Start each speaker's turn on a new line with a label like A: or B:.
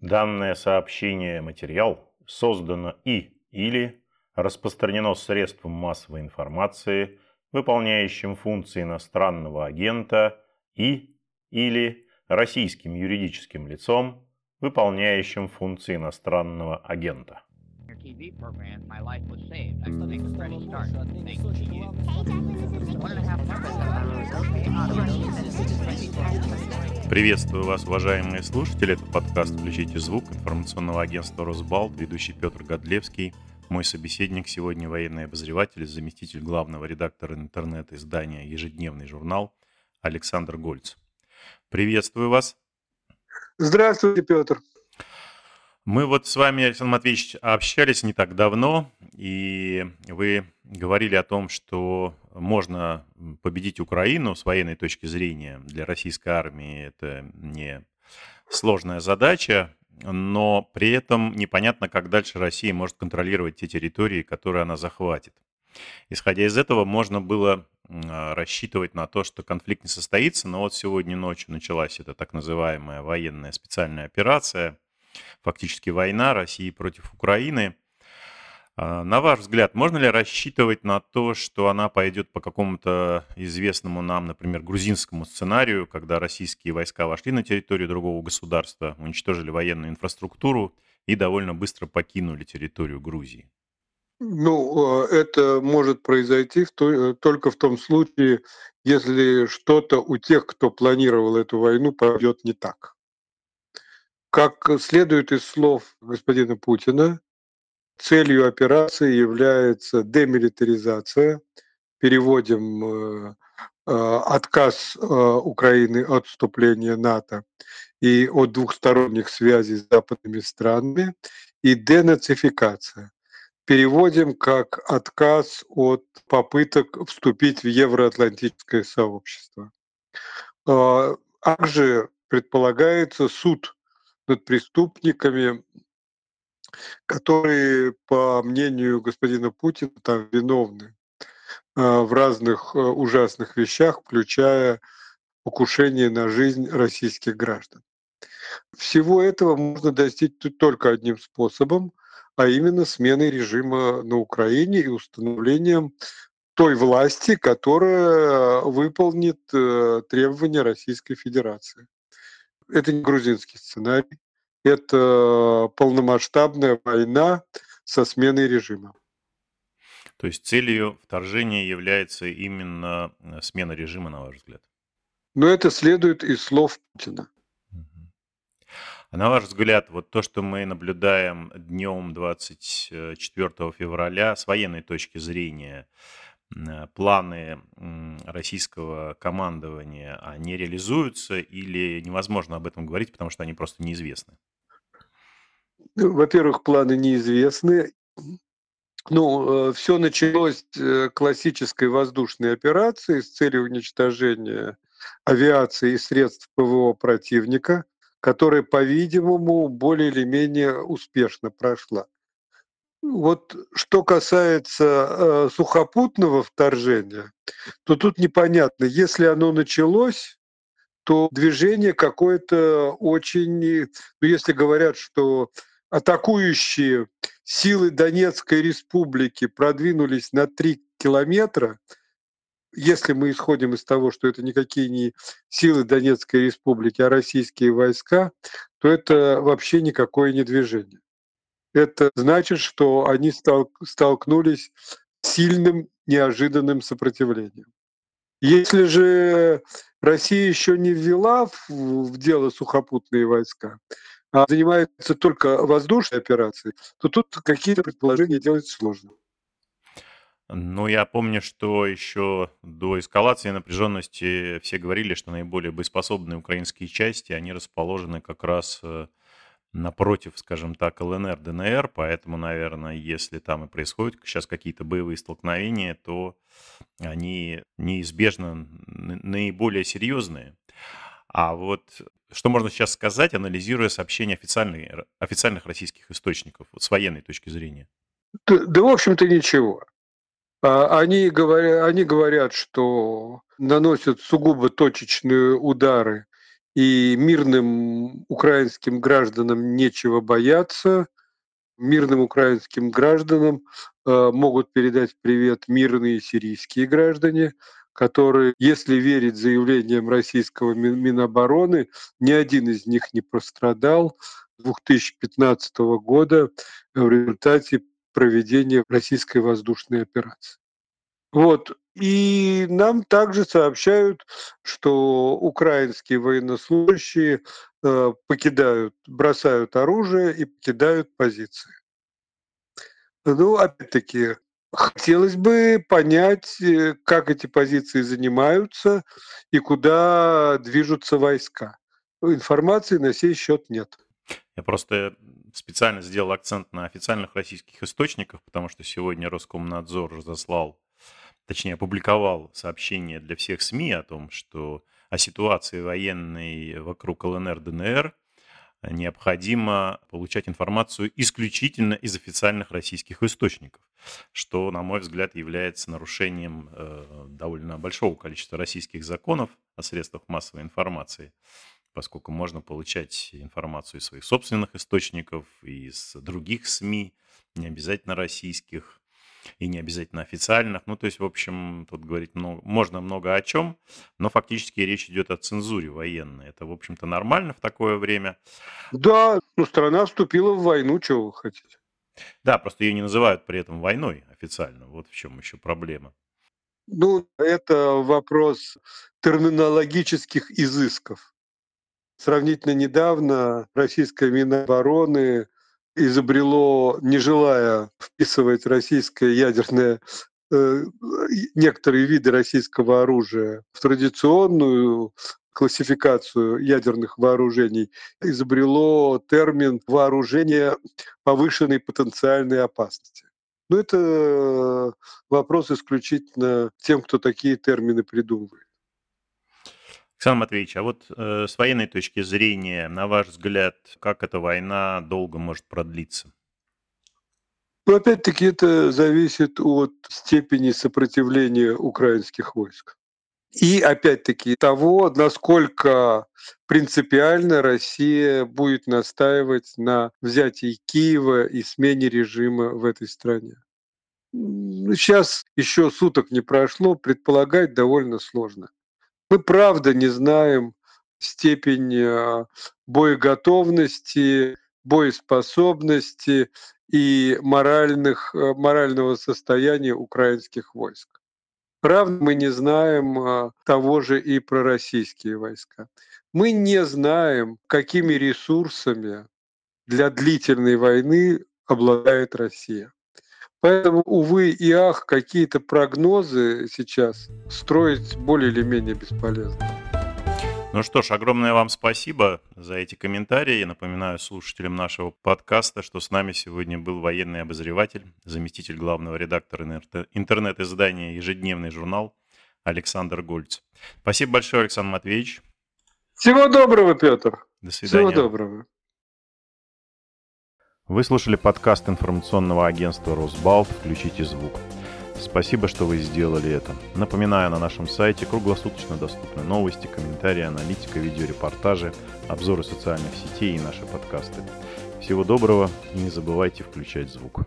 A: Данное сообщение материал создано и или распространено средством массовой информации, выполняющим функции иностранного агента и или российским юридическим лицом, выполняющим функции иностранного агента. TV program, my life was saved. I think it's ready to start. Thank you. Приветствую вас, уважаемые слушатели. Это подкаст «Включите звук» информационного агентства «Росбалт», ведущий Петр Годлевский. Мой собеседник сегодня военный обозреватель, заместитель главного редактора интернет-издания «Ежедневный журнал» Александр Гольц. Приветствую вас.
B: Здравствуйте, Петр.
A: Мы вот с вами, Александр Матвеевич, общались не так давно, и вы говорили о том, что можно победить Украину с военной точки зрения. Для российской армии это не сложная задача, но при этом непонятно, как дальше Россия может контролировать те территории, которые она захватит. Исходя из этого, можно было рассчитывать на то, что конфликт не состоится, но вот сегодня ночью началась эта так называемая военная специальная операция – фактически война России против Украины. А, на ваш взгляд, можно ли рассчитывать на то, что она пойдет по какому-то известному нам, например, грузинскому сценарию, когда российские войска вошли на территорию другого государства, уничтожили военную инфраструктуру и довольно быстро покинули территорию Грузии?
B: Ну, э, это может произойти в то, э, только в том случае, если что-то у тех, кто планировал эту войну, пойдет не так. Как следует из слов господина Путина, целью операции является демилитаризация, переводим э, э, отказ э, Украины от вступления НАТО и от двухсторонних связей с западными странами, и денацификация. Переводим как отказ от попыток вступить в евроатлантическое сообщество. Также предполагается суд над преступниками, которые, по мнению господина Путина, там виновны а, в разных а, ужасных вещах, включая покушение на жизнь российских граждан. Всего этого можно достичь только одним способом, а именно сменой режима на Украине и установлением той власти, которая выполнит э, требования Российской Федерации. Это не грузинский сценарий, это полномасштабная война со сменой режима.
A: То есть целью вторжения является именно э, смена режима, на ваш взгляд?
B: Но это следует из слов Путина.
A: А на ваш взгляд, вот то, что мы наблюдаем днем 24 февраля с военной точки зрения, Э, планы российского командования, они реализуются или невозможно об этом говорить, потому что они просто неизвестны?
B: Ну, во-первых, планы неизвестны. Ну, э, все началось э, классической воздушной операции с целью уничтожения авиации и средств ПВО противника, которая, по-видимому, более или менее успешно прошла. Вот что касается э, сухопутного вторжения, то тут непонятно, если оно началось, то движение какое-то очень, ну, если говорят, что атакующие силы Донецкой республики продвинулись на 3 километра, если мы исходим из того, что это никакие не силы Донецкой республики, а российские войска, то это вообще никакое не движение это значит, что они столкнулись с сильным неожиданным сопротивлением. Если же Россия еще не ввела в дело сухопутные войска, а занимается только воздушной операцией, то тут какие-то предположения делать сложно.
A: Ну, я помню, что еще до эскалации напряженности все говорили, что наиболее боеспособные украинские части, они расположены как раз э, напротив, скажем так, ЛНР, ДНР, поэтому, наверное, если там и происходят сейчас какие-то боевые столкновения, то они неизбежно наиболее серьезные. А вот что можно сейчас сказать, анализируя сообщения официальных, официальных российских источников вот с военной точки зрения?
B: Да, да в общем-то, ничего. А, они говорят, они говорят, что наносят сугубо точечные удары и мирным украинским гражданам нечего бояться, мирным украинским гражданам э, могут передать привет мирные сирийские граждане, которые, если верить заявлениям российского Минобороны, ни один из них не пострадал 2015 года в результате проведения российской воздушной операции. Вот. И нам также сообщают, что украинские военнослужащие покидают, бросают оружие и покидают позиции. Ну, опять-таки, хотелось бы понять, э, как эти позиции занимаются и куда движутся войска. Информации на сей счет нет.
A: Я просто специально сделал акцент на официальных российских источниках, потому что сегодня Роскомнадзор разослал точнее, опубликовал сообщение для всех СМИ о том, что о ситуации военной вокруг ЛНР, ДНР необходимо получать информацию исключительно из официальных российских источников, что, на мой взгляд, является нарушением э, довольно большого количества российских законов о средствах массовой информации, поскольку можно получать информацию из своих собственных источников, из других СМИ, не обязательно российских, и не обязательно официальных. Ну, то есть, в общем, тут говорить много, можно много о чем, но фактически речь идет о цензуре военной. Это, в общем-то, нормально в такое время.
B: Да, ну, страна вступила в войну, чего вы хотите.
A: Да, просто ее не называют при этом войной официально. Вот в чем еще проблема.
B: Ну, это вопрос терминологических изысков. Сравнительно недавно российская Минобороны изобрело, не желая вписывать российское ядерное э, некоторые виды российского оружия в традиционную классификацию ядерных вооружений, изобрело термин вооружение повышенной потенциальной опасности. Но это вопрос исключительно тем, кто такие термины придумывает.
A: Александр Матвеевич, а вот э, с военной точки зрения, на ваш взгляд, как эта война долго может продлиться?
B: Ну, опять-таки, это зависит от степени сопротивления украинских войск. И, опять-таки, того, насколько принципиально Россия будет настаивать на взятии Киева и смене режима в этой стране. Сейчас еще суток не прошло, предполагать довольно сложно. Мы правда не знаем степень а, боеготовности, боеспособности и моральных, а, морального состояния украинских войск. Правда, мы не знаем а, того же и про российские войска. Мы не знаем, какими ресурсами для длительной войны обладает Россия. Поэтому, увы и ах, какие-то прогнозы сейчас строить более или менее бесполезно.
A: Ну что ж, огромное вам спасибо за эти комментарии. Я напоминаю слушателям нашего подкаста, что с нами сегодня был военный обозреватель, заместитель главного редактора интернет-издания «Ежедневный журнал» Александр Гольц. Спасибо большое, Александр Матвеевич.
B: Всего доброго, Петр.
A: До свидания.
B: Всего доброго.
A: Вы слушали подкаст информационного агентства «Росбалт. Включите звук». Спасибо, что вы сделали это. Напоминаю, на нашем сайте круглосуточно доступны новости, комментарии, аналитика, видеорепортажи, обзоры социальных сетей и наши подкасты. Всего доброго и не забывайте включать звук.